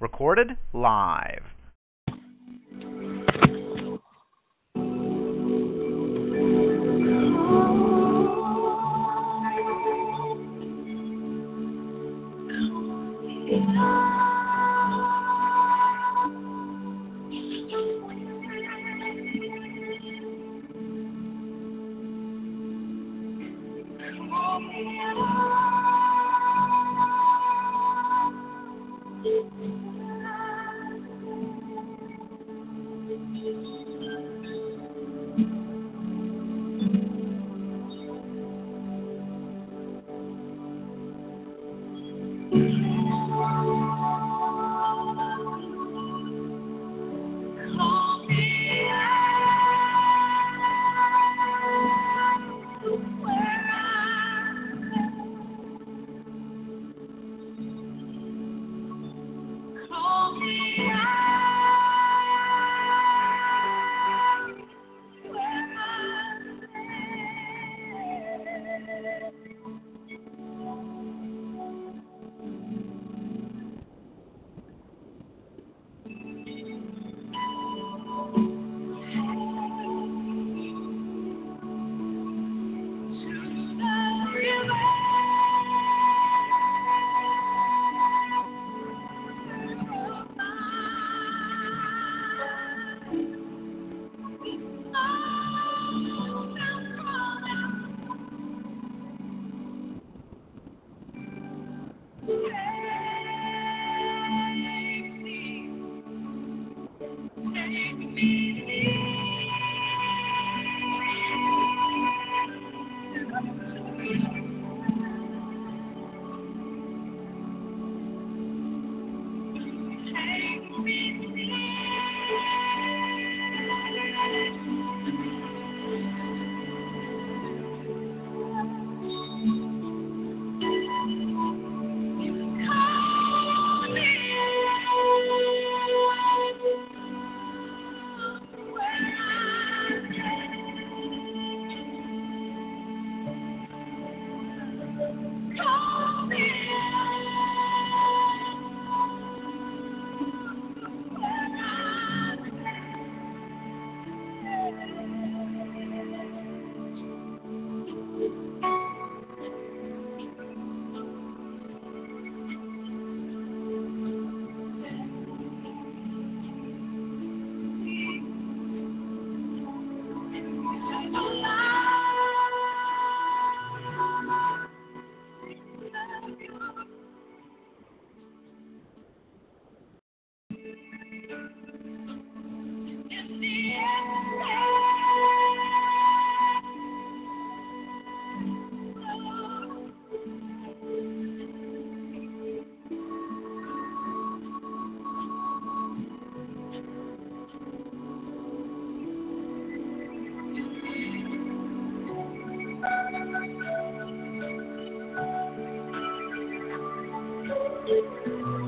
Recorded live.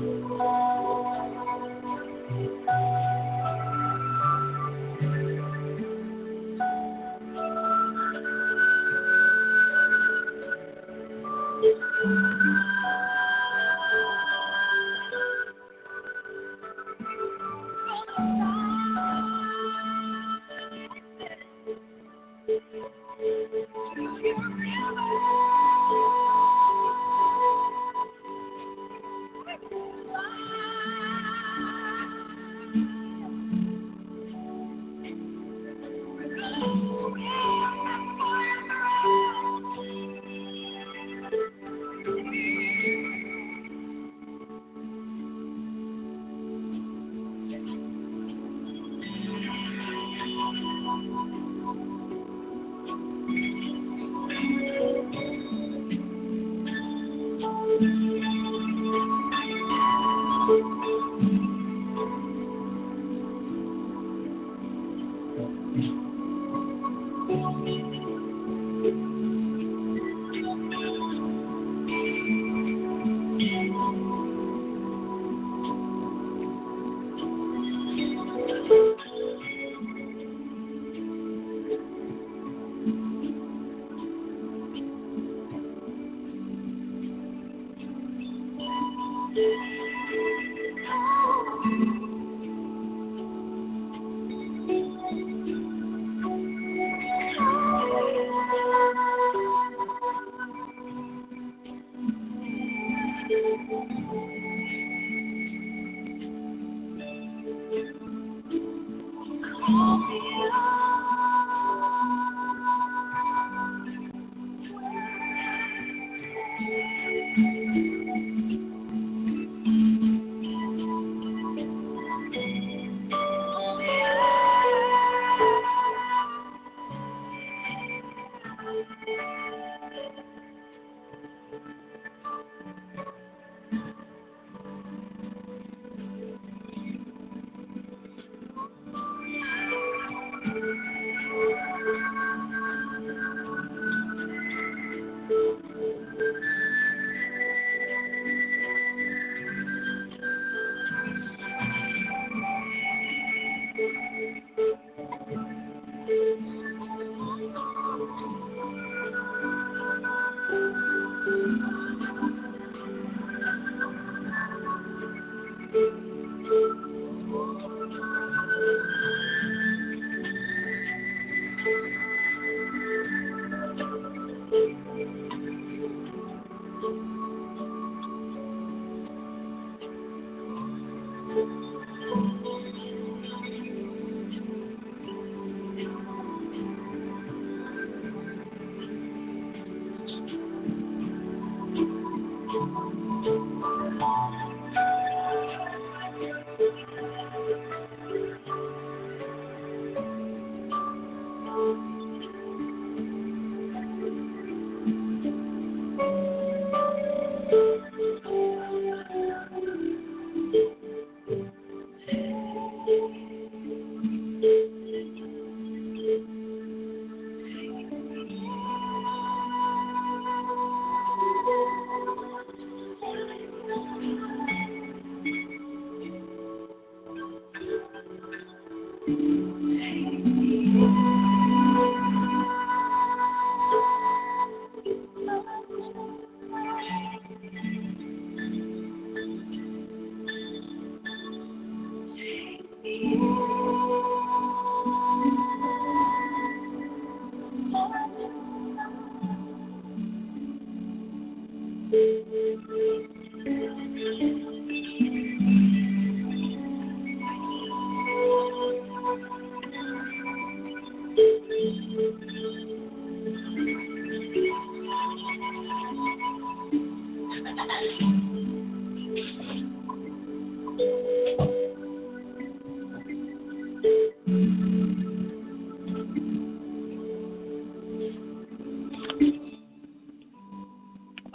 Thank you. Oh.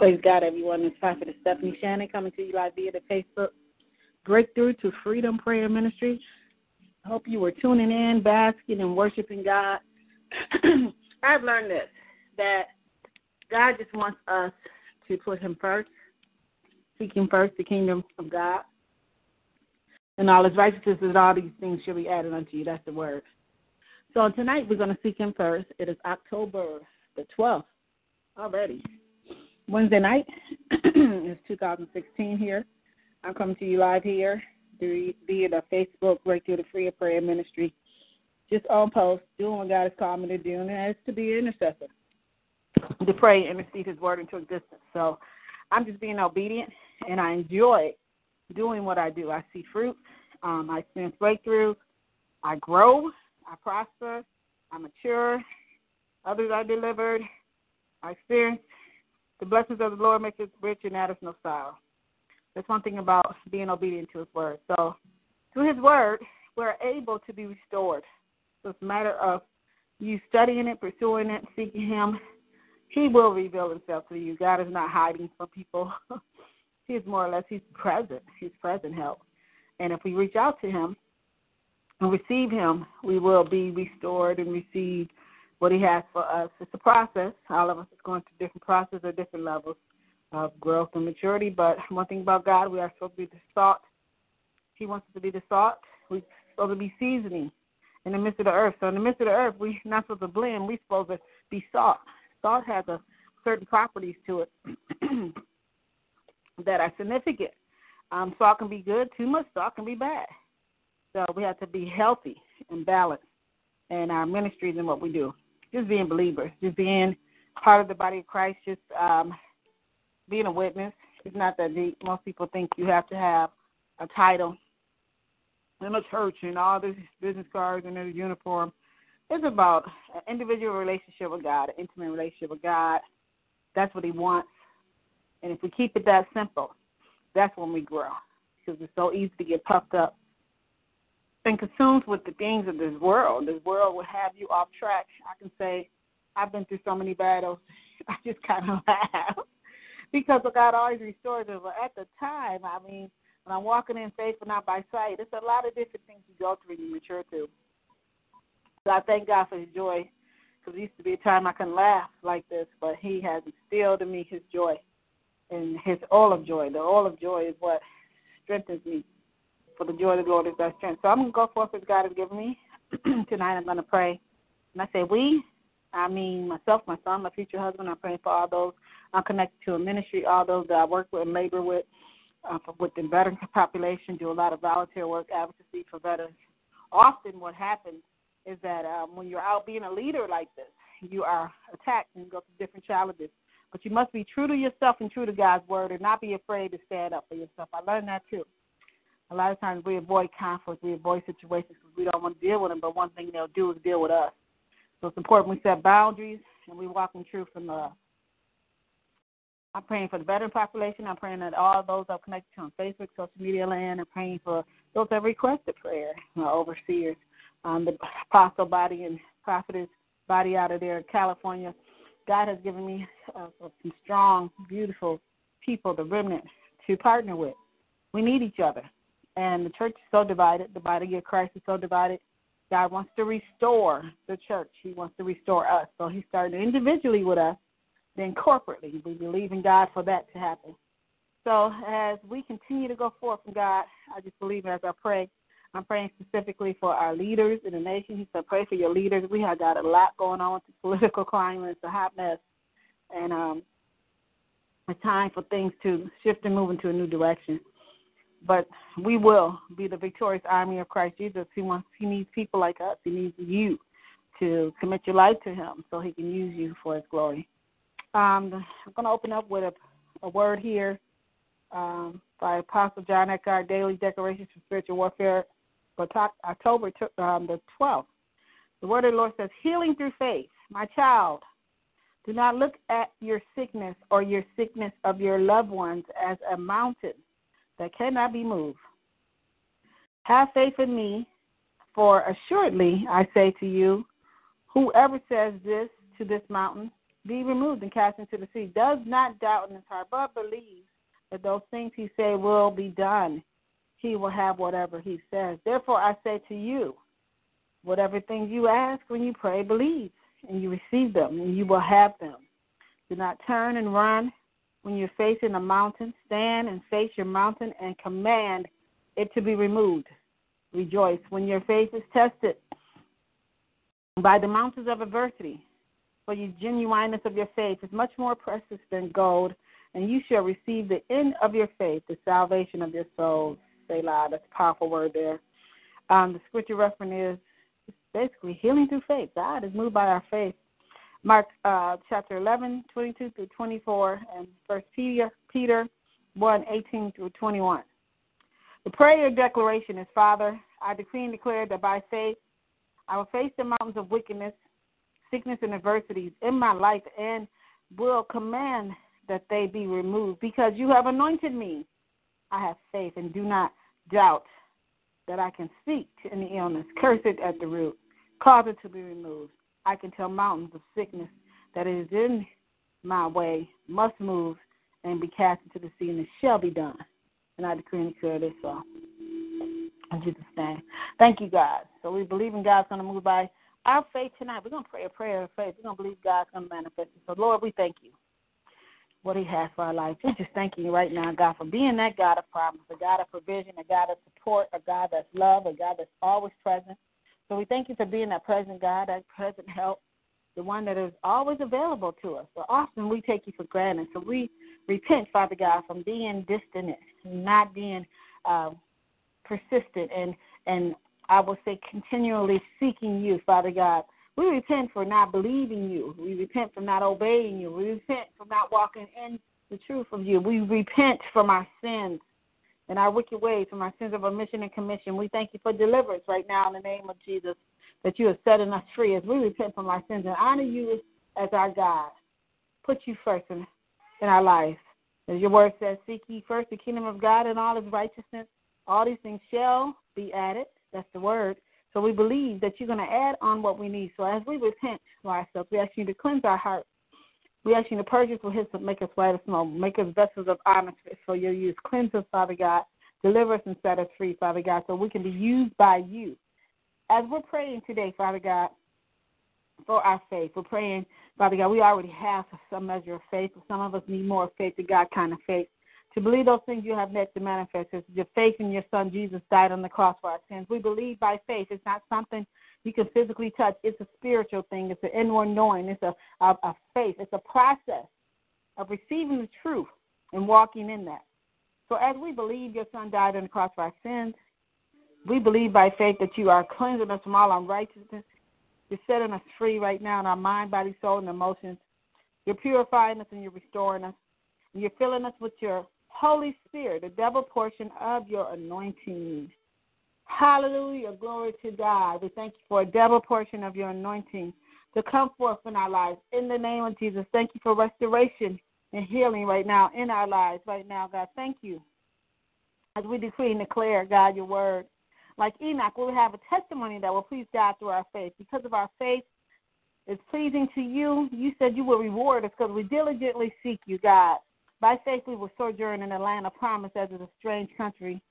Praise God, everyone. It's Prophet Stephanie Shannon coming to you live via the Facebook Breakthrough to Freedom Prayer Ministry. Hope you were tuning in, basking, and worshiping God. I've learned this that God just wants us to put Him first, seek Him first, the kingdom of God, and all His righteousness, and all these things shall be added unto you. That's the word. So tonight we're going to seek Him first. It is October the 12th already. Wednesday night. it's 2016 here. I'm coming to you live here via the Facebook Breakthrough to Freedom Prayer Ministry. Just on post, doing what God has called me to do, and that is to be an intercessor, to pray and receive His word into existence. So I'm just being obedient, and I enjoy doing what I do. I see fruit, um, I experience breakthrough, I grow, I prosper, I mature, others are delivered, I experience the blessings of the Lord make us rich and add us no sorrow. That's one thing about being obedient to His word. So, through His word, we're able to be restored. So it's a matter of you studying it, pursuing it, seeking Him. He will reveal Himself to you. God is not hiding from people. he is more or less He's present. He's present help. And if we reach out to Him and receive Him, we will be restored and received what He has for us. It's a process. All of us is going through different processes or different levels of growth and maturity. But one thing about God, we are supposed to be the salt. He wants us to be the salt. We're supposed to be seasoning in the midst of the earth. So in the midst of the earth, we're not supposed to blend. We're supposed to be salt. Salt has a certain properties to it that are significant. Um, salt can be good. Too much salt can be bad. So we have to be healthy and balanced in our ministries and what we do just being believers, just being part of the body of Christ, just um, being a witness. It's not that deep. Most people think you have to have a title in a church and all these business cards and a uniform. It's about an individual relationship with God, an intimate relationship with God. That's what He wants. And if we keep it that simple, that's when we grow. Because it's so easy to get puffed up been consumed with the things of this world. This world will have you off track. I can say I've been through so many battles. I just kind of laugh because God always restores us. But at the time, I mean, when I'm walking in faith and not by sight, it's a lot of different things you go through and you mature through. So I thank God for His joy, because there used to be a time I couldn't laugh like this, but He has instilled in me His joy and His oil of joy. The oil of joy is what strengthens me. For the joy of the Lord is our strength. So I'm going to go forth as God has given me. Tonight I'm going to pray. And I say, we, I mean myself, my son, my future husband. I'm praying for all those I'm connected to a ministry, all those that I work with and labor with, uh, with the veteran population, do a lot of volunteer work, advocacy for veterans. Often what happens is that um, when you're out being a leader like this, you are attacked and go through different challenges. But you must be true to yourself and true to God's word and not be afraid to stand up for yourself. I learned that too. A lot of times we avoid conflict, we avoid situations because we don't want to deal with them, but one thing they'll do is deal with us. So it's important we set boundaries and we walk in truth and love. I'm praying for the veteran population. I'm praying that all those I'm connected to on Facebook, social media land. I'm praying for those that requested prayer, uh, overseers, um, the apostle body and prophetess body out of there in California. God has given me uh, some strong, beautiful people, the remnant, to partner with. We need each other. And the church is so divided. The body of Christ is so divided. God wants to restore the church. He wants to restore us. So He started individually with us, then corporately. We believe in God for that to happen. So as we continue to go forth from God, I just believe as I pray, I'm praying specifically for our leaders in the nation. He said, pray for your leaders. We have got a lot going on the political climate. It's a hot mess. And um, it's time for things to shift and move into a new direction. But we will be the victorious army of Christ Jesus. He wants he needs people like us. He needs you to commit your life to him so he can use you for his glory. Um, I'm going to open up with a, a word here um, by Apostle John Eckhardt, Daily Declarations for Spiritual Warfare for October um, the 12th. The word of the Lord says, Healing through faith. My child, do not look at your sickness or your sickness of your loved ones as a mountain that cannot be moved. Have faith in me, for assuredly I say to you, whoever says this to this mountain, be removed and cast into the sea, does not doubt in his heart, but believes that those things he say will be done. He will have whatever he says. Therefore I say to you, whatever things you ask when you pray, believe, and you receive them, and you will have them. Do not turn and run when you're facing a mountain, stand and face your mountain and command it to be removed. Rejoice when your faith is tested by the mountains of adversity. For your genuineness of your faith is much more precious than gold, and you shall receive the end of your faith, the salvation of your souls. Say loud. That's a powerful word there. Um, the scripture reference is basically healing through faith. God is moved by our faith. Mark uh, chapter 11, 22 through 24, and First Peter, Peter 1, 18 through 21. The prayer declaration is Father, I decree and declare that by faith I will face the mountains of wickedness, sickness, and adversities in my life and will command that they be removed because you have anointed me. I have faith and do not doubt that I can speak to any illness, curse it at the root, cause it to be removed. I can tell mountains of sickness that is in my way must move and be cast into the sea, and it shall be done. And I decree and declare this all. In Jesus' name. Thank you, God. So we believe in God's going to move by our faith tonight. We're going to pray a prayer of faith. We're going to believe God's going to manifest it. So, Lord, we thank you what He has for our life. We're just thanking you right now, God, for being that God of promise, a God of provision, a God of support, a God that's love, a God that's always present. So we thank you for being that present God, that present help, the one that is always available to us. But often we take you for granted. So we repent, Father God, from being distant, not being uh, persistent, and and I will say continually seeking you, Father God. We repent for not believing you. We repent for not obeying you. We repent for not walking in the truth of you. We repent from our sins and our wicked ways, from our sins of omission and commission. We thank you for deliverance right now in the name of Jesus, that you are setting us free as we repent from our sins and honor you as our God. Put you first in, in our life. As your word says, seek ye first the kingdom of God and all his righteousness. All these things shall be added. That's the word. So we believe that you're going to add on what we need. So as we repent for ourselves, we ask you to cleanse our heart We ask you to purge us with hyssop, make us white as snow, make us vessels of honor for your use. Cleanse us, Father God. Deliver us and set us free, Father God, so we can be used by you. As we're praying today, Father God, for our faith, we're praying, Father God, we already have some measure of faith, but some of us need more faith, the God kind of faith. To believe those things you have met to manifest is your faith in your Son Jesus died on the cross for our sins. We believe by faith. It's not something you can physically touch. It's a spiritual thing. It's an inward knowing. It's a, a, a faith. It's a process of receiving the truth and walking in that. So as we believe your Son died on the cross for our sins, we believe by faith that you are cleansing us from all unrighteousness. You're setting us free right now in our mind, body, soul, and emotions. You're purifying us and you're restoring us. And you're filling us with your Holy Spirit, the double portion of your anointing. Hallelujah. Glory to God. We thank you for a double portion of your anointing to come forth in our lives. In the name of Jesus, thank you for restoration and healing right now in our lives right now, God. Thank you. As we decree and declare, God, your word. Like Enoch, we'll have a testimony that will please God through our faith. Because of our faith is pleasing to you, you said you will reward us because we diligently seek you, God. By faith we will sojourn in the land of promise as in a strange country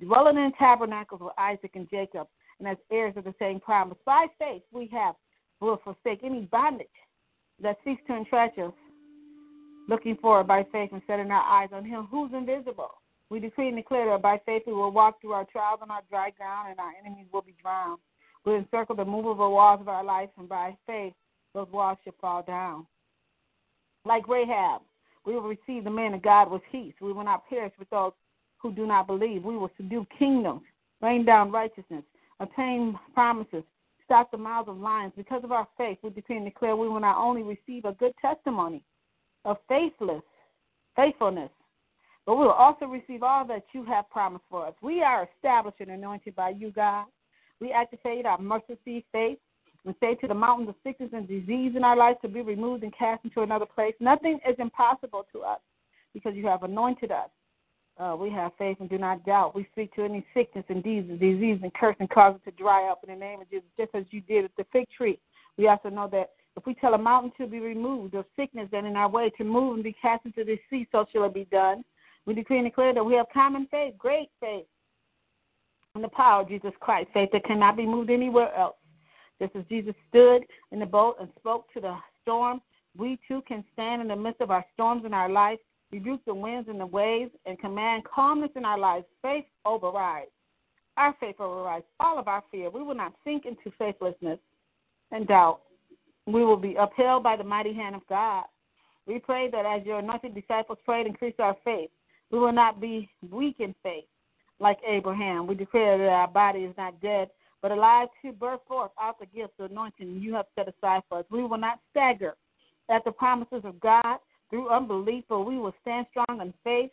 dwelling in tabernacles with Isaac and Jacob, and as heirs of the same promise. By faith, we have will forsake any bondage that seeks to entrench us, looking forward by faith and setting our eyes on Him who's invisible. We decree and declare that by faith we will walk through our trials on our dry ground, and our enemies will be drowned. We'll encircle the movable walls of our life, and by faith those walls shall fall down. Like Rahab, we will receive the man of God with peace. We will not perish with those who do not believe. We will subdue kingdoms, rain down righteousness, obtain promises, stop the mouths of lions. Because of our faith, we decree and declare we will not only receive a good testimony of faithless faithfulness, but we will also receive all that you have promised for us. We are established and anointed by you, God. We activate our mercy faith and say to the mountains of sickness and disease in our lives to be removed and cast into another place. Nothing is impossible to us because you have anointed us uh, we have faith and do not doubt. We speak to any sickness and disease and curse and cause it to dry up in the name of Jesus, just as you did with the fig tree. We also know that if we tell a mountain to be removed, or sickness that in our way to move and be cast into the sea, so shall it be done. We decree and declare that we have common faith, great faith, in the power of Jesus Christ, faith that cannot be moved anywhere else. Just as Jesus stood in the boat and spoke to the storm, we too can stand in the midst of our storms in our life rebuke the winds and the waves, and command calmness in our lives. Faith overrides. Our faith overrides all of our fear. We will not sink into faithlessness and doubt. We will be upheld by the mighty hand of God. We pray that as your anointed disciples prayed, increase our faith. We will not be weak in faith like Abraham. We declare that our body is not dead, but alive to birth forth out the gifts of anointing you have set aside for us. We will not stagger at the promises of God through unbelief, but we will stand strong in faith,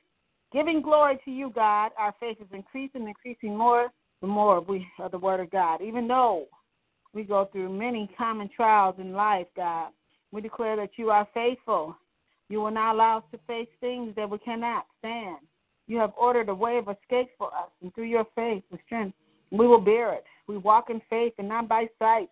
giving glory to you, God. Our faith is increasing, increasing more the more we of the Word of God. Even though we go through many common trials in life, God, we declare that you are faithful. You will not allow us to face things that we cannot stand. You have ordered a way of escape for us, and through your faith and strength, we will bear it. We walk in faith and not by sight.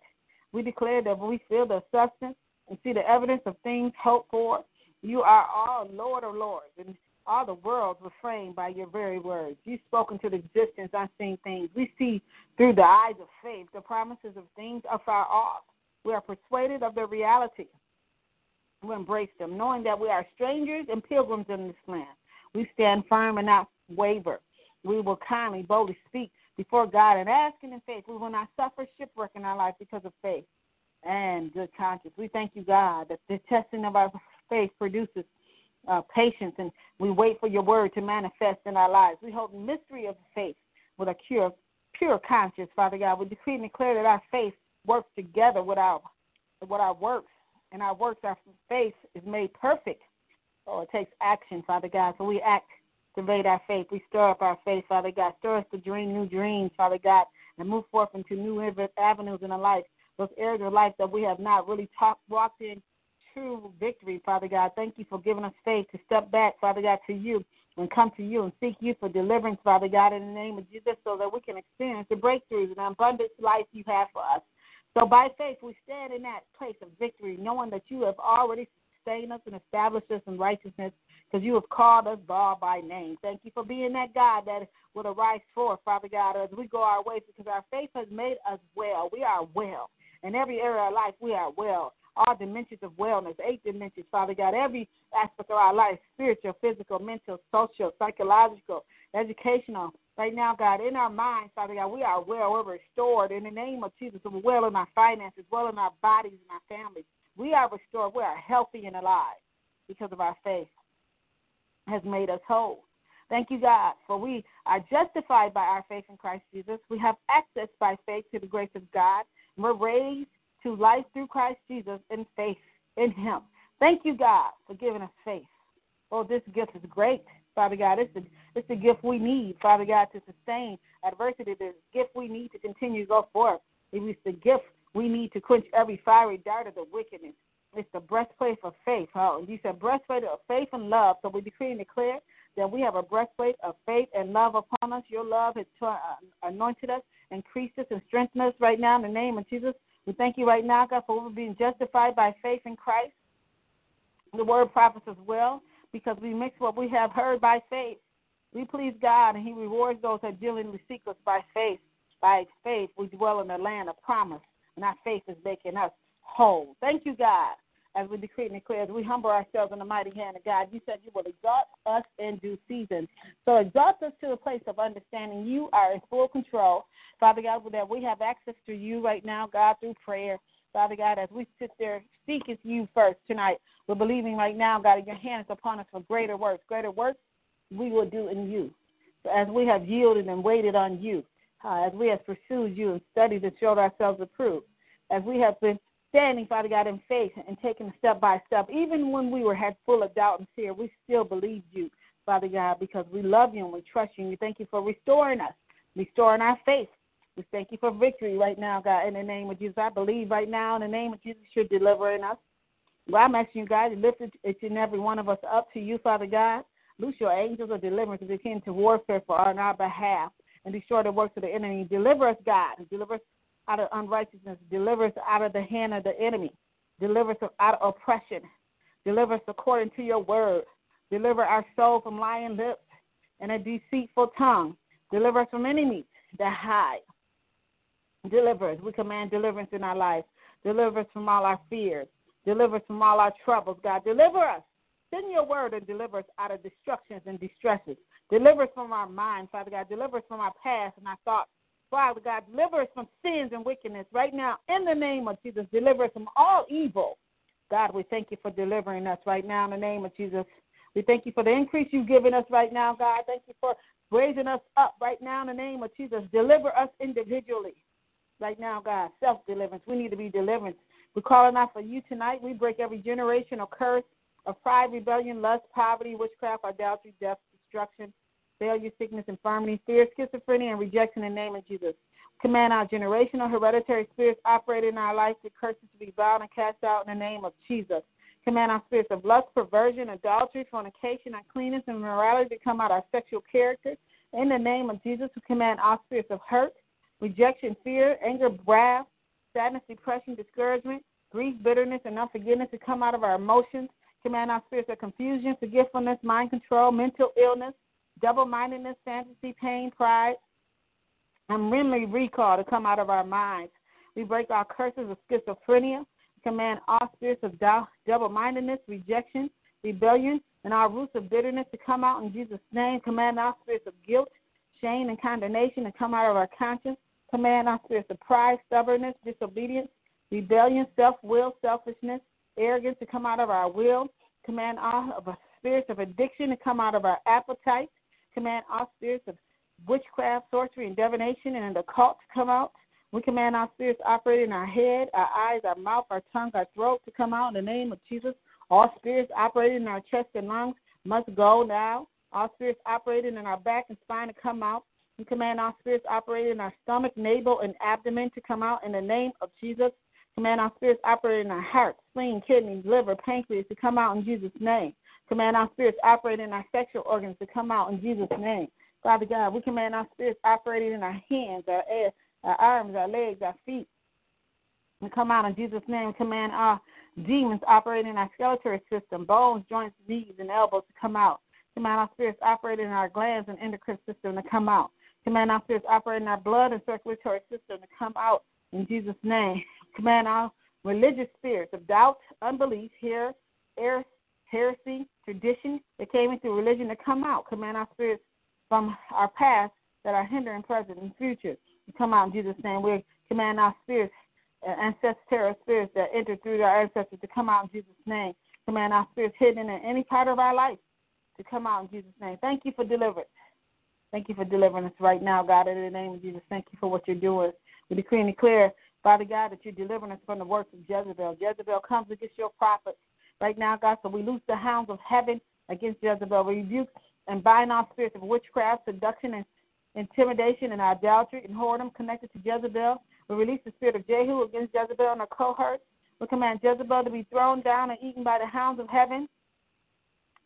We declare that we feel the substance and see the evidence of things hoped for. You are all Lord of lords, and all the worlds were framed by your very words. You've spoken to the existence unseen things. We see through the eyes of faith the promises of things afar off. We are persuaded of their reality. We embrace them, knowing that we are strangers and pilgrims in this land. We stand firm and not waver. We will kindly, boldly speak before God and asking in faith. We will not suffer shipwreck in our life because of faith and good conscience. We thank you, God, that the testing of our faith produces uh, patience, and we wait for your word to manifest in our lives. We hold mystery of faith with a pure, pure conscience, Father God. We decree and declare that our faith works together with our, with our works, and our works, our faith is made perfect. So it takes action, Father God. So we activate our faith. We stir up our faith, Father God. Stir us to dream new dreams, Father God, and move forth into new avenues in our life. Those areas of life that we have not really talked, walked in true victory, Father God. Thank you for giving us faith to step back, Father God, to you and come to you and seek you for deliverance, Father God, in the name of Jesus, so that we can experience the breakthroughs and abundant life you have for us. So by faith, we stand in that place of victory, knowing that you have already sustained us and established us in righteousness because you have called us bar by name. Thank you for being that God that will arise forth, Father God, as we go our ways because our faith has made us well. We are well. In every area of life, we are well. All dimensions of wellness, eight dimensions, Father God, every aspect of our life spiritual, physical, mental, social, psychological, educational. Right now, God, in our minds, Father God, we are well. We're restored in the name of Jesus. We're well in our finances, well in our bodies and our families. We are restored. We are healthy and alive because of our faith has made us whole. Thank you, God, for we are justified by our faith in Christ Jesus. We have access by faith to the grace of God. We're raised to life through Christ Jesus in faith in Him. Thank you, God, for giving us faith. Oh, this gift is great, Father God. It's the, it's the gift we need, Father God, to sustain adversity. It's the gift we need to continue to go forth. It's the gift we need to quench every fiery dart of the wickedness. It's the breastplate of faith. Oh, you said breastplate of faith and love. So we decree and declare that we have a breastplate of faith and love upon us. Your love has uh, anointed us, increased us, and strengthened us right now in the name of Jesus. We thank you right now, God, for being justified by faith in Christ. The word prophets as well, because we mix what we have heard by faith. We please God, and He rewards those that diligently seek us by faith. By faith, we dwell in the land of promise, and our faith is making us whole. Thank you, God as we decree and declare, as we humble ourselves in the mighty hand of God, you said you will exalt us in due season. So exalt us to a place of understanding you are in full control. Father God, that we have access to you right now, God, through prayer. Father God, as we sit there seeking you first tonight, we're believing right now, God, your hand is upon us for greater works. Greater works we will do in you. So as we have yielded and waited on you, uh, as we have pursued you and studied and showed ourselves approved, as we have been standing, Father God, in faith and taking step by step. Even when we were had full of doubt and fear, we still believed you, Father God, because we love you and we trust you. And we thank you for restoring us, restoring our faith. We thank you for victory right now, God, in the name of Jesus. I believe right now in the name of Jesus you're delivering us. Well, I'm asking you, God, to lift each and every one of us up to you, Father God. Loose your angels of deliverance to begin to warfare for on our behalf and destroy the works of the enemy. Deliver us, God, deliver us out of unrighteousness. Deliver us out of the hand of the enemy. Deliver us out of oppression. Deliver us according to your word. Deliver our soul from lying lips and a deceitful tongue. Deliver us from enemies that hide. Deliver us. We command deliverance in our life. Deliver us from all our fears. Deliver us from all our troubles, God. Deliver us. Send your word and deliver us out of destructions and distresses. Deliver us from our mind, Father God. Deliver us from our past and our thoughts Father God, deliver us from sins and wickedness right now in the name of Jesus. Deliver us from all evil. God, we thank you for delivering us right now in the name of Jesus. We thank you for the increase you've given us right now, God. Thank you for raising us up right now in the name of Jesus. Deliver us individually right now, God. Self deliverance. We need to be deliverance. We're calling out for you tonight. We break every generational curse of pride, rebellion, lust, poverty, witchcraft, adultery, death, destruction failure, sickness, infirmity, fear, schizophrenia, and rejection in the name of Jesus. Command our generational hereditary spirits operating in our life to curses to be bound and cast out in the name of Jesus. Command our spirits of lust, perversion, adultery, fornication, uncleanness, and immorality to come out of our sexual character. In the name of Jesus, we command our spirits of hurt, rejection, fear, anger, wrath, sadness, depression, discouragement, grief, bitterness, and unforgiveness to come out of our emotions. Command our spirits of confusion, forgetfulness, mind control, mental illness, double mindedness, fantasy, pain, pride, and memory recall to come out of our minds. We break our curses of schizophrenia, command all spirits of double mindedness, rejection, rebellion, and our roots of bitterness to come out in Jesus' name. Command our spirits of guilt, shame, and condemnation to come out of our conscience. Command our spirits of pride, stubbornness, disobedience, rebellion, self will, selfishness, arrogance to come out of our will. Command all of our spirits of addiction to come out of our appetite command all spirits of witchcraft, sorcery, and divination and the occult to come out. We command our spirits operating in our head, our eyes, our mouth, our tongue, our throat to come out in the name of Jesus. All spirits operating in our chest and lungs must go now. All spirits operating in our back and spine to come out. We command our spirits operating in our stomach, navel, and abdomen to come out in the name of Jesus. Command our spirits operating in our heart, spleen, kidneys, liver, pancreas to come out in Jesus' name. Command our spirits operating in our sexual organs to come out in Jesus' name. Father God, we command our spirits operating in our hands, our, our arms, our legs, our feet, and come out in Jesus' name. Command our demons operating in our skeletal system, bones, joints, knees, and elbows to come out. Command our spirits operating in our glands and endocrine system to come out. Command our spirits operating in our blood and circulatory system to come out in Jesus' name. Command our religious spirits of doubt, unbelief, here, heresy, tradition that came into religion to come out. Command our spirits from our past that are hindering present and future to come out in Jesus' name. We command our spirits, uh, ancestral spirits that entered through our ancestors to come out in Jesus' name. Command our spirits hidden in any part of our life to come out in Jesus' name. Thank you for deliverance. Thank you for delivering us right now, God, in the name of Jesus. Thank you for what you're doing. We decree and declare, Father God, that you're delivering us from the works of Jezebel. Jezebel comes against your prophets right now, God, so we loose the hounds of heaven against Jezebel. We rebuke and bind our spirits of witchcraft, seduction, and intimidation, and idolatry and whoredom connected to Jezebel. We release the spirit of Jehu against Jezebel and her cohorts. We command Jezebel to be thrown down and eaten by the hounds of heaven.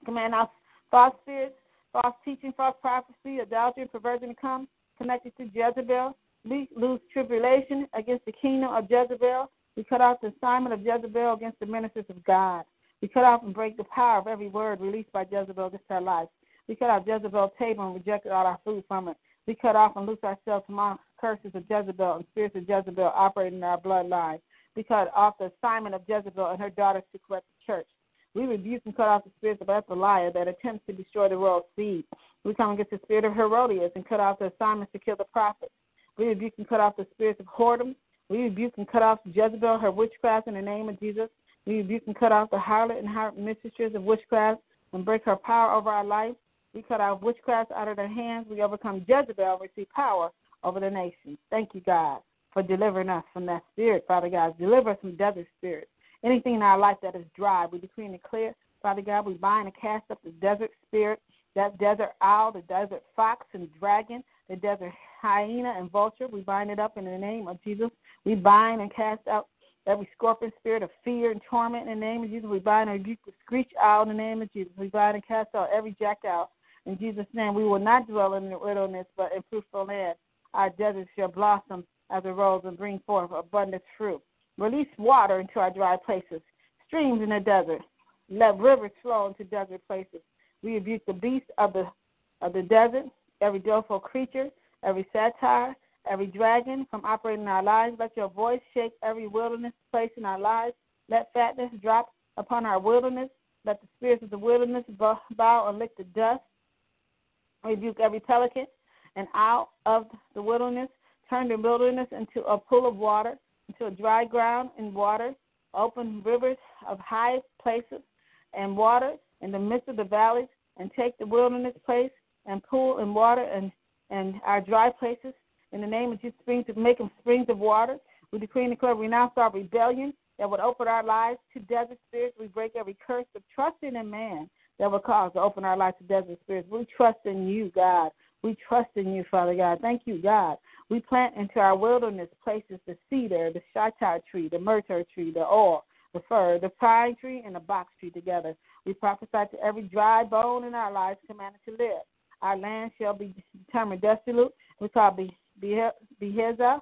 Command our false spirits, false teaching, false prophecy, adultery, and perversion to come connected to Jezebel. We lose tribulation against the kingdom of Jezebel. We cut off the assignment of Jezebel against the ministers of God. We cut off and break the power of every word released by Jezebel against our life. We cut off Jezebel's table and rejected all our food from it. We cut off and loose ourselves from all curses of Jezebel and spirits of Jezebel operating in our bloodline. We cut off the assignment of Jezebel and her daughters to corrupt the church. We rebuke and cut off the spirits of Athaliah that attempts to destroy the royal seed. We come against the spirit of Herodias and cut off the assignments to kill the prophets. We rebuke and cut off the spirits of whoredom. We rebuke and cut off Jezebel, her witchcraft, in the name of Jesus. We rebuke and cut off the harlot and her mistresses of witchcraft and break her power over our life. We cut off witchcraft out of their hands. We overcome Jezebel and receive power over the nations. Thank you, God, for delivering us from that spirit, Father God. Deliver us from desert spirits. Anything in our life that is dry, we decree and declare, Father God, we bind and cast up the desert spirit, that desert owl, the desert fox and dragon, the desert hyena and vulture. We bind it up in the name of Jesus. We bind and cast out every scorpion spirit of fear and torment in the name of Jesus. We bind and rebuke the screech owl in the name of Jesus. We bind and cast out every jackal in Jesus' name, we will not dwell in the wilderness, but in fruitful land. Our deserts shall blossom as a rose and bring forth abundant fruit. Release water into our dry places, streams in the desert. Let rivers flow into desert places. We rebuke the beasts of the of the desert, every doleful creature, every satyr, every dragon from operating in our lives. Let your voice shake every wilderness place in our lives. Let fatness drop upon our wilderness. Let the spirits of the wilderness bow and lick the dust rebuke every pelican and out of the wilderness, turn the wilderness into a pool of water, into a dry ground and water, open rivers of high places and water in the midst of the valleys, and take the wilderness place and pool and water and, and our dry places in the name of Jesus, springs to make them springs of water. We decree and declare renounce our rebellion that would open our lives to desert spirits. We break every curse of trusting in man that would cause to open our lives to desert spirits. We trust in you, God. We trust in you, Father God. Thank you, God. We plant into our wilderness places the cedar, the shittah tree, the myrtle tree, the oil, the fir, the pine tree, and the box tree together. We prophesy to every dry bone in our lives commanded to live. Our land shall be determined desolate. We call Behezah,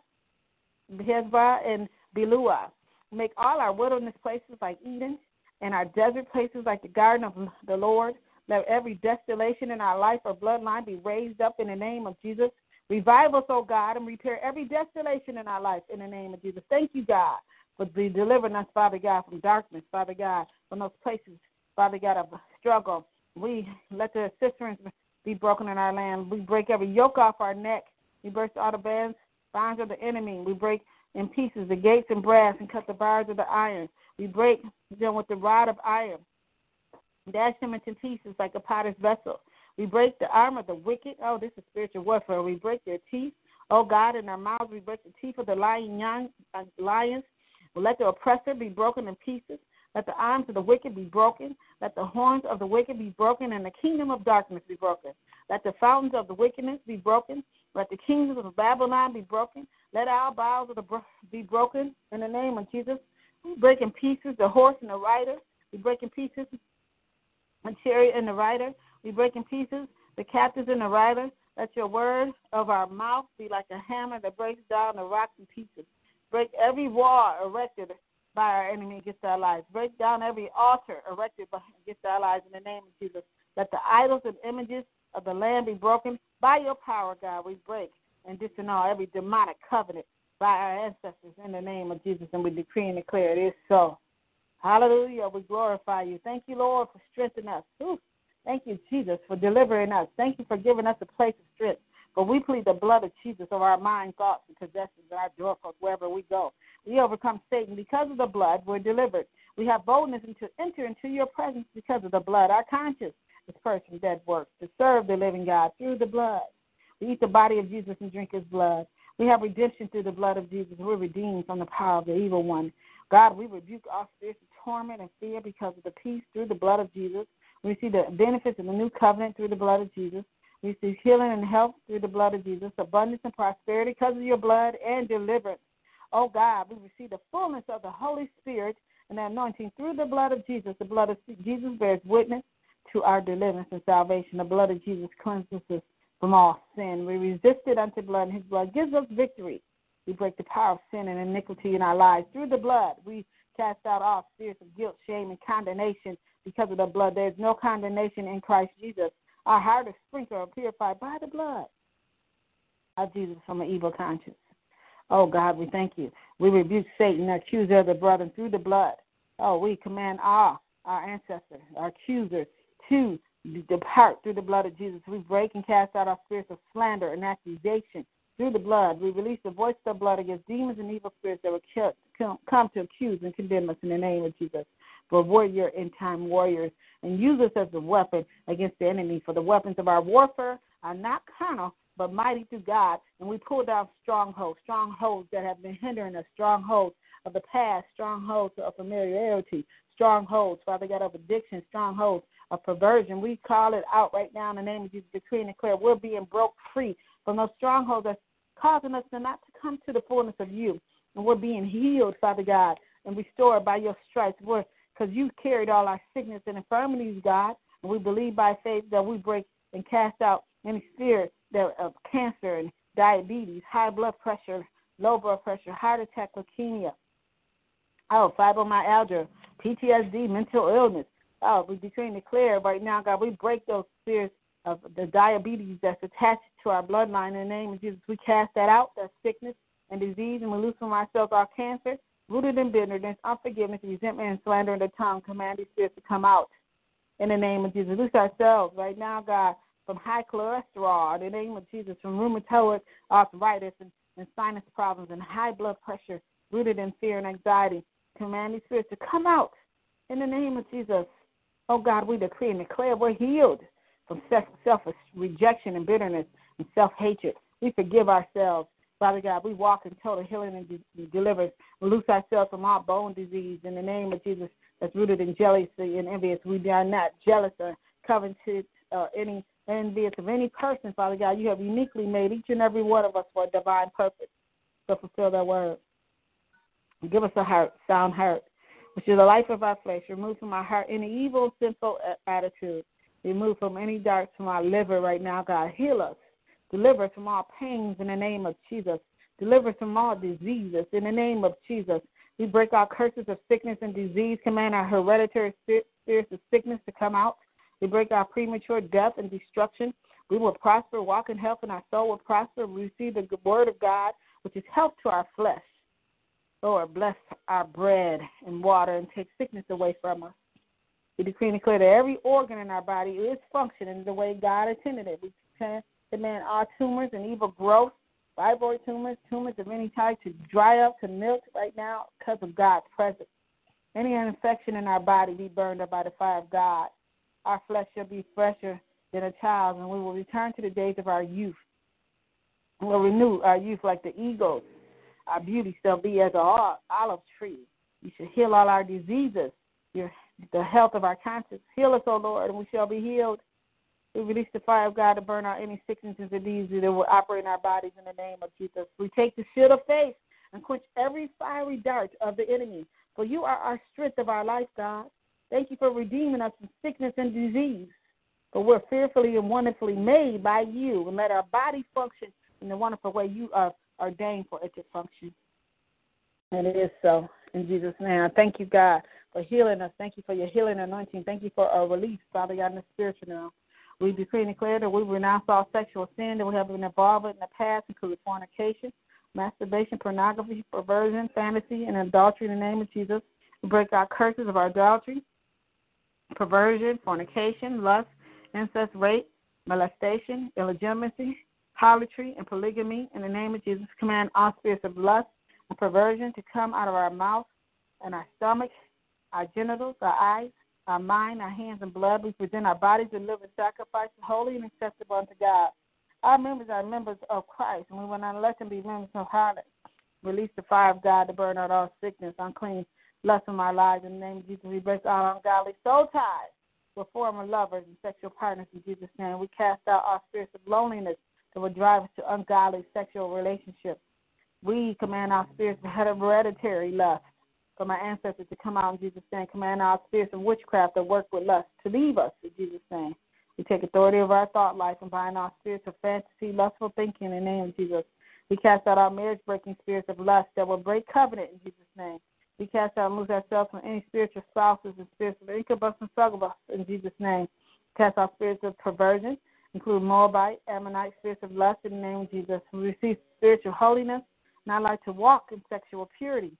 Hephzibah, and Beulah. Make all our wilderness places like Eden, and our desert places like the garden of the Lord. Let every desolation in our life or bloodline be raised up in the name of Jesus. Revive us, oh God, and repair every desolation in our life in the name of Jesus. Thank you, God, for delivering us, Father God, from darkness, Father God, from those places, Father God, of struggle. We let the cisterns be broken in our land. We break every yoke off our neck. We burst all the bands, bonds of the enemy. We break in pieces the gates and brass and cut the bars of the iron. We break them with the rod of iron, dash them into pieces like a potter's vessel. We break the arm of the wicked. Oh, this is spiritual warfare. We break their teeth. Oh God, in our mouths we break the teeth of the lying young uh, lions. let the oppressor be broken in pieces. Let the arms of the wicked be broken. Let the horns of the wicked be broken, and the kingdom of darkness be broken. Let the fountains of the wickedness be broken. Let the kingdoms of Babylon be broken. Let our bowels of the bro- be broken in the name of Jesus. We break in pieces the horse and the rider. We break in pieces the chariot and the rider. We break in pieces the captives and the rider. Let your word of our mouth be like a hammer that breaks down the rocks in pieces. Break every wall erected by our enemy against our lives. Break down every altar erected against our lives in the name of Jesus. Let the idols and images of the land be broken. By your power, God, we break and disannul every demonic covenant by our ancestors in the name of Jesus, and we decree and declare it is so. Hallelujah. We glorify you. Thank you, Lord, for strengthening us. Ooh, thank you, Jesus, for delivering us. Thank you for giving us a place of strength. But we plead the blood of Jesus over our mind, thoughts, and possessions, and our doorposts wherever we go. We overcome Satan because of the blood. We're delivered. We have boldness to enter into your presence because of the blood. Our conscience is first from dead works to serve the living God through the blood. We eat the body of Jesus and drink his blood. We have redemption through the blood of Jesus. We're redeemed from the power of the evil one. God, we rebuke all spirits of torment and fear because of the peace through the blood of Jesus. We see the benefits of the new covenant through the blood of Jesus. We see healing and health through the blood of Jesus, abundance and prosperity because of your blood, and deliverance. Oh God, we receive the fullness of the Holy Spirit and the anointing through the blood of Jesus. The blood of Jesus bears witness to our deliverance and salvation. The blood of Jesus cleanses us from all sin. We resist it unto blood, and his blood gives us victory. We break the power of sin and iniquity in our lives. Through the blood, we cast out all spirits of guilt, shame, and condemnation because of the blood. There is no condemnation in Christ Jesus. Our heart is sprinkled and purified by the blood of Jesus from an evil conscience. Oh God, we thank you. We rebuke Satan, the accuser of the brethren, through the blood. Oh, we command all our ancestors, our accusers, to depart through the blood of Jesus. We break and cast out our spirits of slander and accusation through the blood. We release the voice of the blood against demons and evil spirits that will come to accuse and condemn us in the name of Jesus. For warrior end time warriors and use us as a weapon against the enemy. For the weapons of our warfare are not carnal, but mighty through God. And we pull down strongholds, strongholds that have been hindering us, strongholds of the past, strongholds of familiarity, strongholds, Father God, of addiction, strongholds of perversion. We call it out right now in the name of Jesus, decree and declare we're being broke free from those strongholds that's causing us to not to come to the fullness of you. And we're being healed, Father God, and restored by your stripes. We're because you carried all our sickness and infirmities, God. And we believe by faith that we break and cast out any spirit that, of cancer and diabetes, high blood pressure, low blood pressure, heart attack, leukemia, oh, fibromyalgia, PTSD, mental illness, Oh, we decree and declare right now, God, we break those spirits of the diabetes that's attached to our bloodline in the name of Jesus. We cast that out, that sickness and disease, and we loose from ourselves our cancer, rooted in bitterness, unforgiveness, resentment, and slander in the tongue. Command these spirits to come out in the name of Jesus. Loose ourselves right now, God, from high cholesterol, in the name of Jesus, from rheumatoid arthritis and, and sinus problems and high blood pressure, rooted in fear and anxiety. Command these spirits to come out in the name of Jesus. Oh God, we decree and declare we're healed from self rejection and bitterness and self hatred. We forgive ourselves. Father God, we walk in total healing and de- deliverance. We loose ourselves from our bone disease in the name of Jesus that's rooted in jealousy and envious. We are not jealous or covetous uh, or any envious of any person, Father God. You have uniquely made each and every one of us for a divine purpose. So fulfill that word. Give us a heart, sound heart, which is the life of our flesh. Remove from our heart any evil, sinful attitude. Remove from any darts from our liver right now, God. Heal us. Deliver us from all pains in the name of Jesus. Deliver us from all diseases in the name of Jesus. We break our curses of sickness and disease. Command our hereditary spirits of sickness to come out. We break our premature death and destruction. We will prosper, walk in health, and our soul will prosper. We receive the word of God, which is health to our flesh. Lord, bless our bread and water and take sickness away from us. We decree and declare that every organ in our body is functioning the way God intended it. We command all tumors and evil growth, fibroid tumors, tumors of any type to dry up, to melt right now because of God's presence. Any infection in our body be burned up by the fire of God. Our flesh shall be fresher than a child, and we will return to the days of our youth. We'll renew our youth like the eagles our beauty shall be as an olive tree. You shall heal all our diseases, your, the health of our conscience. Heal us, O Lord, and we shall be healed. We release the fire of God to burn out any sicknesses and diseases that will operate in our bodies in the name of Jesus. We take the shield of faith and quench every fiery dart of the enemy. For you are our strength of our life, God. Thank you for redeeming us from sickness and disease. For we're fearfully and wonderfully made by you, and let our body function in the wonderful way you are ordained for it to function. And it is so. In Jesus' name. Thank you, God, for healing us. Thank you for your healing anointing. Thank you for our release, Father God, in the spiritual now. We decree and declare that we renounce all sexual sin that we have been involved in the past, including fornication, masturbation, pornography, perversion, fantasy, and adultery in the name of Jesus. We break our curses of our adultery, perversion, fornication, lust, incest, rape, molestation, illegitimacy, harlotry, and polygamy. In the name of Jesus, command all spirits of lust and perversion to come out of our mouth and our stomach, our genitals, our eyes, our mind, our hands, and blood. We present our bodies and live living sacrifice, holy and acceptable unto God. Our members are members of Christ, and we will not let them be members of harlot. Release the fire of God to burn out all sickness, unclean lust in our lives. In the name of Jesus, we break all ungodly soul ties with former lovers and sexual partners in Jesus' name. We cast out all spirits of loneliness that would drive us to ungodly sexual relationships. We command our spirits of hereditary lust from my ancestors to come out in Jesus' name. Command our spirits of witchcraft that work with lust to leave us in Jesus' name. We take authority over our thought life and bind our spirits of fantasy, lustful thinking in the name of Jesus. We cast out our marriage breaking spirits of lust that will break covenant in Jesus' name. We cast out and lose ourselves from any spiritual spouses and spirits of incubus and succubus in Jesus' name. Cast out spirits of perversion, including Moabite, Ammonite, spirits of lust in the name of Jesus. We receive spiritual holiness, and not like to walk in sexual purity.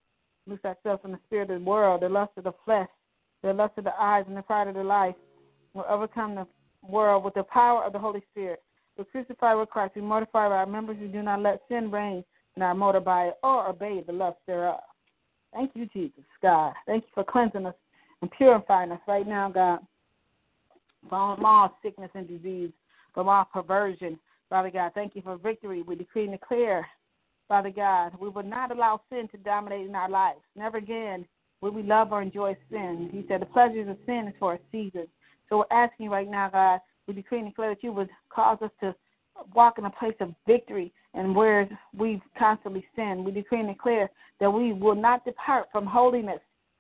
Loose ourselves from the spirit of the world, the lust of the flesh, the lust of the eyes, and the pride of the life. We'll overcome the world with the power of the Holy Spirit. We crucify with Christ. We mortify our members. We do not let sin reign in our motor by or obey the lust thereof. Thank you, Jesus, God. Thank you for cleansing us and purifying us right now, God, from all sickness and disease, from all perversion. Father God, thank you for victory. We decree and declare, Father God, we will not allow sin to dominate in our lives. Never again will we love or enjoy sin. He said the pleasures of sin is for a season. So we're asking you right now, God, we decree and declare that you would cause us to walk in a place of victory and where we've constantly sinned. We decree and declare that we will not depart from holiness.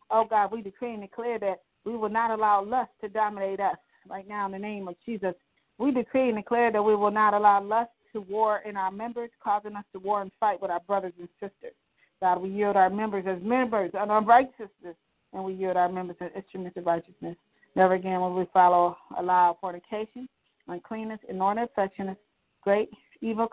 Oh God, we decree and declare that we will not allow lust to dominate us. Right now, in the name of Jesus, we decree and declare that we will not allow lust to war in our members, causing us to war and fight with our brothers and sisters. God, we yield our members as members of unrighteousness, and we yield our members as instruments of righteousness. Never again will we follow, allow fornication, uncleanness, inordinate affectionate, great evil,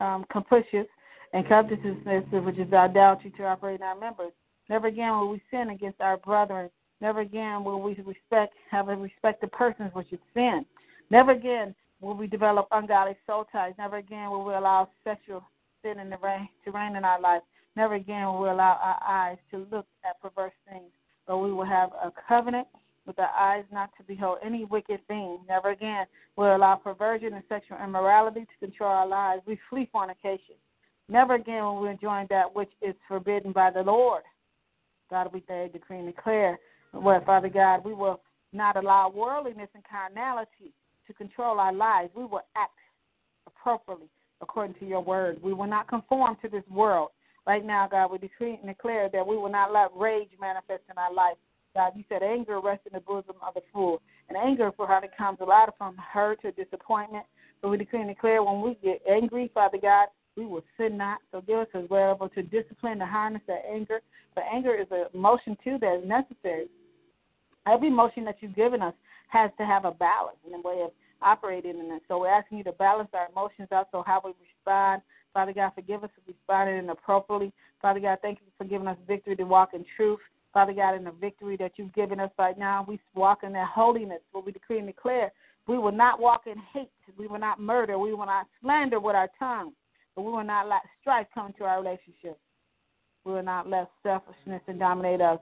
um, capricious, and covetousness, which is idolatry, to operate in our members. Never again will we sin against our brethren. Never again will we respect, have a respect to persons, which is sin. Never again will we develop ungodly soul ties. Never again will we allow sexual sin in the reign, to reign in our life. Never again will we allow our eyes to look at perverse things, but we will have a covenant with our eyes not to behold any wicked thing. Never again will allow perversion and sexual immorality to control our lives. We flee fornication. Never again will we enjoy that which is forbidden by the Lord. God, we thank, decree, and declare, well, Father God, we will not allow worldliness and carnality to control our lives. We will act appropriately according to your word. We will not conform to this world. Right now, God, we decree and declare that we will not let rage manifest in our life. God, you said anger rests in the bosom of the fool. And anger for how it comes a lot from hurt or disappointment. So we decree and declare when we get angry, Father God, we will sin not. So give us as well able to discipline to harness that anger. But anger is a emotion too that is necessary. Every emotion that you've given us has to have a balance and a way of operating in it. So we're asking you to balance our emotions out so how we respond. Father God, forgive us for responding inappropriately. Father God, thank you for giving us victory to walk in truth. Father God, in the victory that you've given us right now, we walk in that holiness where we decree and declare we will not walk in hate. We will not murder. We will not slander with our tongue. But we will not let strife come into our relationship. We will not let selfishness dominate us.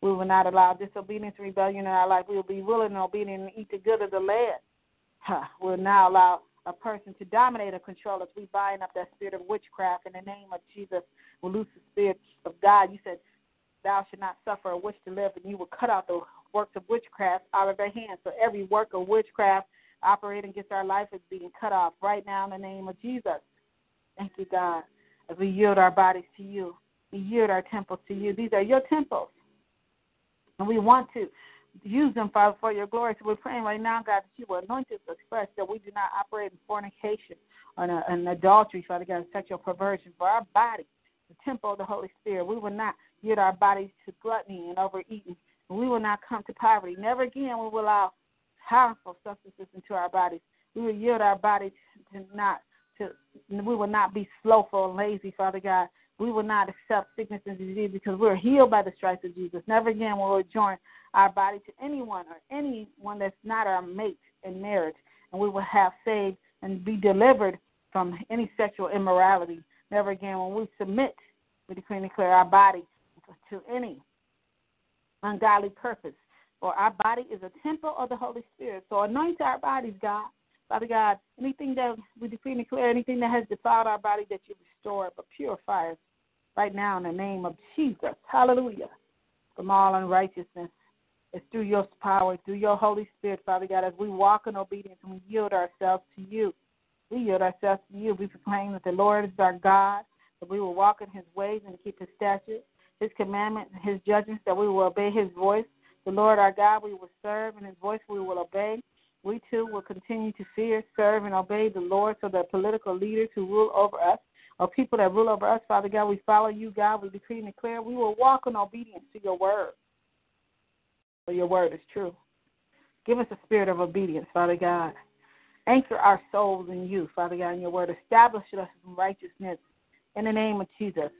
We will not allow disobedience and rebellion in our life. We will be willing and obedient and eat the good of the land. Huh. We will not allow a person to dominate or control us. We bind up that spirit of witchcraft in the name of Jesus. We loose the spirit of God. You said thou should not suffer a witch to live, and you will cut out the works of witchcraft out of their hands. So every work of witchcraft operating against our life is being cut off right now in the name of Jesus. Thank you, God. As we yield our bodies to you, we yield our temples to you. These are your temples. And we want to use them, Father, for your glory. So we're praying right now, God, that you will anoint us afresh, that we do not operate in fornication or in, in adultery, Father God, sexual perversion for our body the temple of the Holy Spirit. We will not yield our bodies to gluttony and overeating. We will not come to poverty. Never again will we allow harmful substances into our bodies. We will yield our bodies to not to we will not be slowful and lazy, Father God. We will not accept sickness and disease because we're healed by the stripes of Jesus. Never again will we join our body to anyone or anyone that's not our mate in marriage. And we will have saved and be delivered from any sexual immorality. Never again when we submit, we decree and declare our body to any ungodly purpose. For our body is a temple of the Holy Spirit. So anoint our bodies, God. Father God, anything that we decree and declare, anything that has defiled our body, that you restore it, but purify right now in the name of Jesus. Hallelujah. From all unrighteousness. It's through your power, through your Holy Spirit, Father God, as we walk in obedience and we yield ourselves to you. We yield ourselves to you. We proclaim that the Lord is our God, that we will walk in his ways and keep his statutes, his commandments, and his judgments, that we will obey his voice. The Lord our God we will serve, and his voice we will obey. We too will continue to fear, serve, and obey the Lord so that political leaders who rule over us or people that rule over us, Father God, we follow you, God. We decree and declare we will walk in obedience to your word. For your word is true. Give us a spirit of obedience, Father God. Anchor our souls in you, Father God, in your word. Establish us in righteousness in the name of Jesus.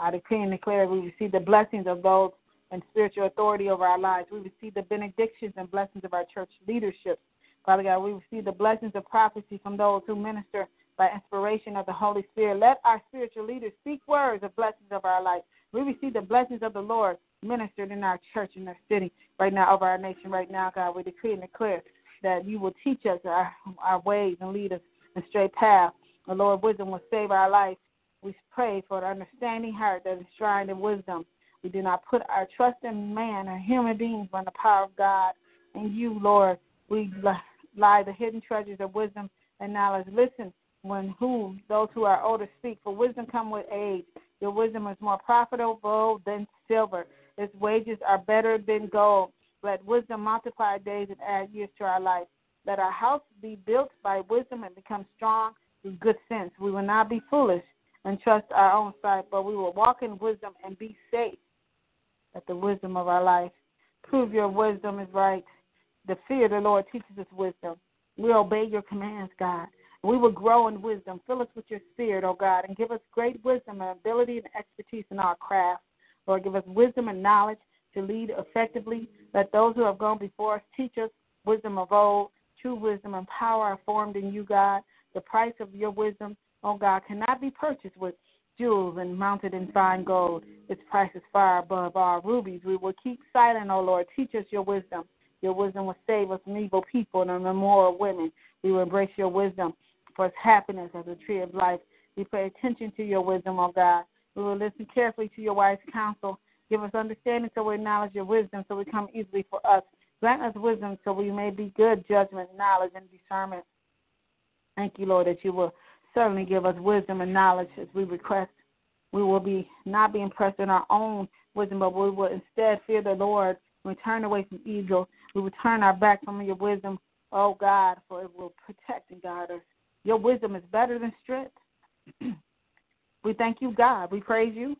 I decree and declare we receive the blessings of those and spiritual authority over our lives. We receive the benedictions and blessings of our church leadership. Father God, we receive the blessings of prophecy from those who minister by inspiration of the Holy Spirit. Let our spiritual leaders speak words of blessings of our life. We receive the blessings of the Lord ministered in our church in our city right now, over our nation right now, God. We decree and declare that you will teach us our, our ways and lead us in straight path. The Lord wisdom will save our life. We pray for an understanding heart that is enshrined in wisdom. We do not put our trust in man or human beings, but in the power of God and you, Lord. We lie the hidden treasures of wisdom and knowledge. Listen when who those who are older speak, for wisdom come with age. Your wisdom is more profitable than silver. Its wages are better than gold. Let wisdom multiply days and add years to our life. Let our house be built by wisdom and become strong with good sense. We will not be foolish and trust our own sight, but we will walk in wisdom and be safe at the wisdom of our life. Prove your wisdom is right. The fear of the Lord teaches us wisdom. We obey your commands, God. We will grow in wisdom. Fill us with your spirit, O God, and give us great wisdom and ability and expertise in our craft. Lord, give us wisdom and knowledge to lead effectively. Let those who have gone before us teach us wisdom of old. True wisdom and power are formed in you, God. The price of your wisdom, O God, cannot be purchased with jewels and mounted in fine gold. Its price is far above our rubies. We will keep silent, O Lord. Teach us your wisdom. Your wisdom will save us from evil people and immoral women. We will embrace your wisdom for its happiness as a tree of life. We pay attention to your wisdom, O God. We will listen carefully to your wise counsel. Give us understanding so we acknowledge your wisdom so we come easily for us. Grant us wisdom so we may be good judgment, knowledge, and discernment. Thank you, Lord, that you will certainly give us wisdom and knowledge as we request. We will be not be impressed in our own wisdom, but we will instead fear the Lord. We turn away from evil. We will turn our back from your wisdom, oh God, for it will protect and guide us. Your wisdom is better than strength. we thank you, God. We praise you,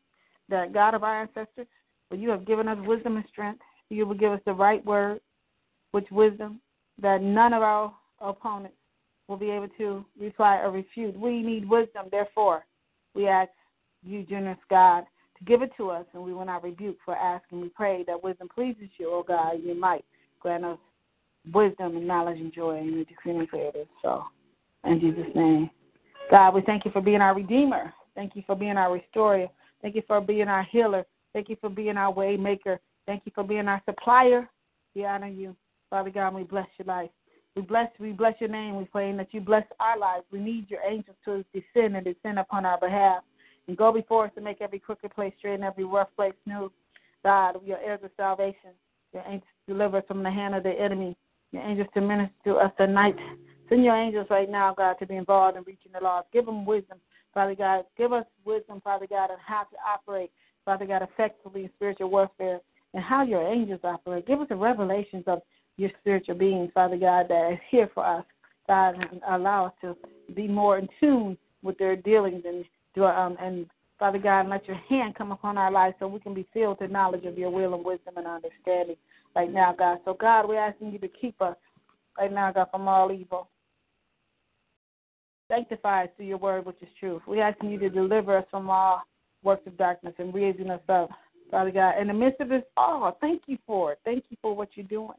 that God of our ancestors, for you have given us wisdom and strength. You will give us the right word, which wisdom, that none of our opponents will be able to reply or refute. We need wisdom, therefore, we ask you, generous God, to give it to us, and we will not rebuke for asking. We pray that wisdom pleases you, O God, you might grant us wisdom and knowledge and joy, in we decree and declare. So. In Jesus' name. God, we thank you for being our Redeemer. Thank you for being our restorer. Thank you for being our healer. Thank you for being our way maker. Thank you for being our supplier. We honor you. Father God, we bless your life. We bless we bless your name. We pray that you bless our lives. We need your angels to descend and descend upon our behalf. And go before us to make every crooked place straight and every rough place smooth. God, we are heirs of salvation. Your angels deliver us from the hand of the enemy. Your angels to minister to us night Send your angels right now, God, to be involved in reaching the lost. Give them wisdom, Father God. Give us wisdom, Father God, on how to operate, Father God, effectively in spiritual warfare and how your angels operate. Give us the revelations of your spiritual beings, Father God, that is here for us, God, and allow us to be more in tune with their dealings and um, and Father God, and let your hand come upon our lives so we can be filled with the knowledge of your will and wisdom and understanding right now, God. So, God, we're asking you to keep us right now, God, from all evil. Sanctify us through your word, which is truth. We ask you to deliver us from all works of darkness and raising us up, Father God. In the midst of this all, thank you for it. Thank you for what you're doing.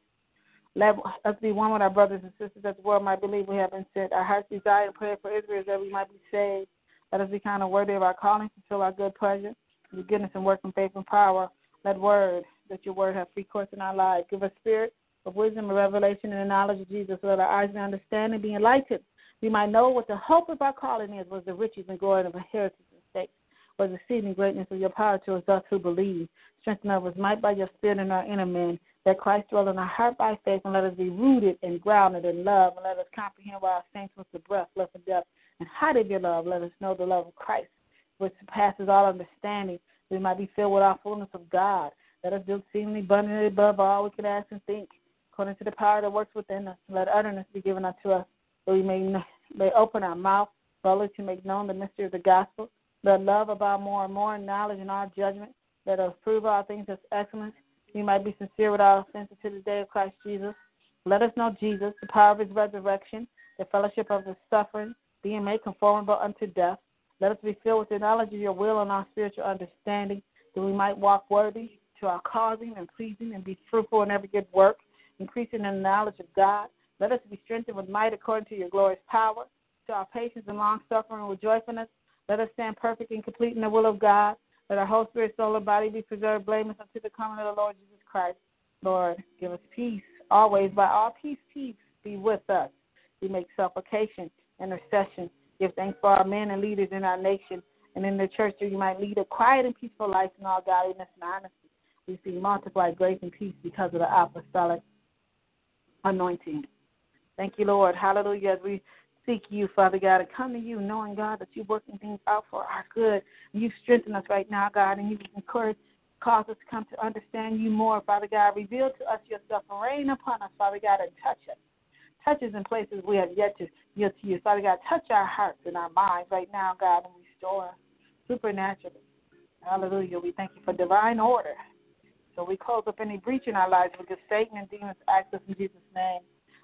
Let us be one with our brothers and sisters that the world might believe we have been sent. Our heart's desire and prayer for Israel is that we might be saved. Let us be kind of worthy of our calling, to fulfill our good pleasure, your goodness and work and faith and power. Let word, that your word have free course in our lives. Give us spirit of wisdom and revelation and the knowledge of Jesus. Let our eyes and understanding be enlightened. We might know what the hope of our calling is, was the riches and glory of inheritance and stakes, was the exceeding greatness of your power to us who believe. Strengthen us might by your spirit in our inner man, that Christ dwell in our heart by faith, and let us be rooted and grounded in love, and let us comprehend why our saints with the breath, life, and death, and height of your love. Let us know the love of Christ, which surpasses all understanding. We might be filled with our fullness of God. Let us do exceedingly abundantly above all we can ask and think, according to the power that works within us. Let utterance be given unto us, we may, may open our mouth boldly to make known the mystery of the gospel. Let love abound more and more knowledge and all judgment. Let us prove all things as excellence. We might be sincere without offense to the day of Christ Jesus. Let us know Jesus, the power of his resurrection, the fellowship of his suffering, being made conformable unto death. Let us be filled with the knowledge of your will and our spiritual understanding, that we might walk worthy to our causing and pleasing and be fruitful in every good work, increasing in the knowledge of God. Let us be strengthened with might according to your glorious power, to our patience and long suffering with joyfulness. Let us stand perfect and complete in the will of God. Let our whole spirit, soul, and body be preserved blameless unto the coming of the Lord Jesus Christ. Lord, give us peace always. By all peace, peace be with us. We make supplication, intercession, give thanks for our men and leaders in our nation and in the church that you might lead a quiet and peaceful life in all godliness and honesty. We see multiplied grace and peace because of the apostolic anointing. Thank you, Lord. Hallelujah. As we seek you, Father God, and come to you knowing, God, that you're working things out for our good. You strengthen us right now, God, and you encourage, cause us to come to understand you more, Father God. Reveal to us yourself and rain upon us, Father God, and touch us. Touches in places we have yet to yield to you. Father God, touch our hearts and our minds right now, God, and restore us supernaturally. Hallelujah. We thank you for divine order. So we close up any breach in our lives because Satan and demons access in Jesus' name.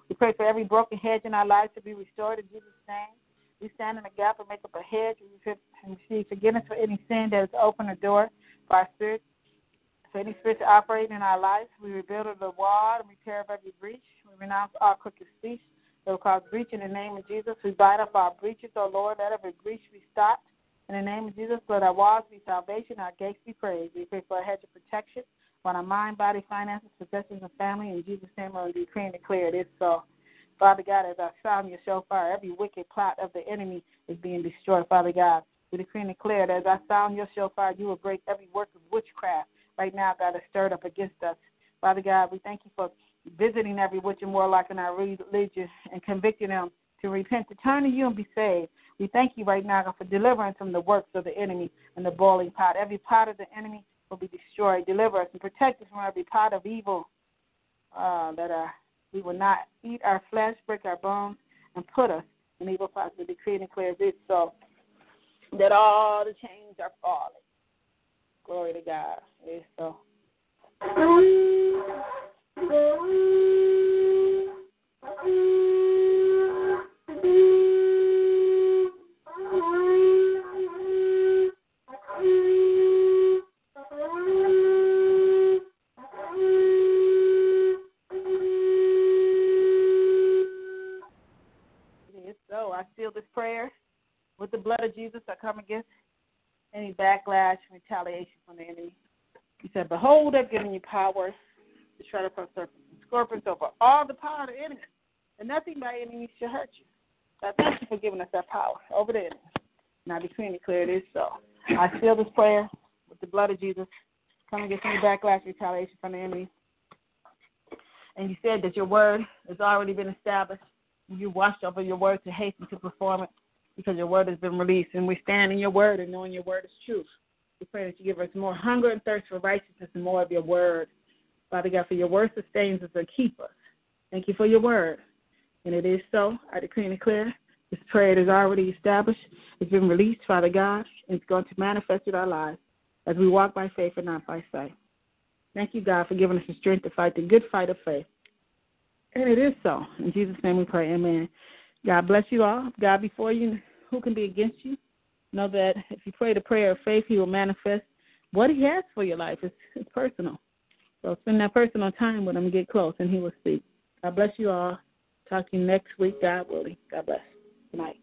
We pray for every broken hedge in our lives to be restored in Jesus' name. We stand in the gap and make up a hedge and receive forgiveness for any sin that has opened a door for our spirit, for any spirit to operate in our lives. We rebuild the wall and repair of every breach. We renounce all crooked speech that will cause breach in the name of Jesus. We bind up our breaches, O oh Lord. Let every breach be stopped. In the name of Jesus, let our walls be salvation, our gates be praised. We pray for a hedge of protection on our mind, body, finances, possessions, and family. In Jesus' name, we decree and declare it is so. Father God, as I sound your shofar, every wicked plot of the enemy is being destroyed, Father God. We decree and declare that as I sound your shofar, you will break every work of witchcraft right now, God, is stirred up against us. Father God, we thank you for visiting every witch and warlock in our religion and convicting them to repent, to turn to you and be saved. We thank you right now God, for deliverance from the works of the enemy and the boiling pot. Every pot of the enemy will be destroyed. Deliver us and protect us from every pot of evil uh, that uh, we will not eat our flesh, break our bones, and put us in evil pots. We decree and declare this so that all the chains are falling. Glory to God. So. This prayer with the blood of Jesus. I come against any backlash, retaliation from the enemy. He said, Behold, I've given you power to tread upon serpents and scorpions over all the power of the enemy, and nothing by any means shall hurt you. So I thank you for giving us that power over the enemy. Now decree and declare it is so. I seal this prayer with the blood of Jesus. Come against any backlash, retaliation from the enemy. And you said that your word has already been established you watched over your word to hasten to perform it because your word has been released. And we stand in your word and knowing your word is truth. We pray that you give us more hunger and thirst for righteousness and more of your word. Father God, for your word sustains us and keep us. Thank you for your word. And it is so. I decree and declare This prayer is already established. It's been released, Father God, and it's going to manifest in our lives as we walk by faith and not by sight. Thank you, God, for giving us the strength to fight the good fight of faith. And it is so. In Jesus' name we pray. Amen. God bless you all. God before you, who can be against you? Know that if you pray the prayer of faith, He will manifest what He has for your life. It's, it's personal. So spend that personal time with Him, get close, and He will speak. God bless you all. Talk to you next week, God willing. God bless. Good night.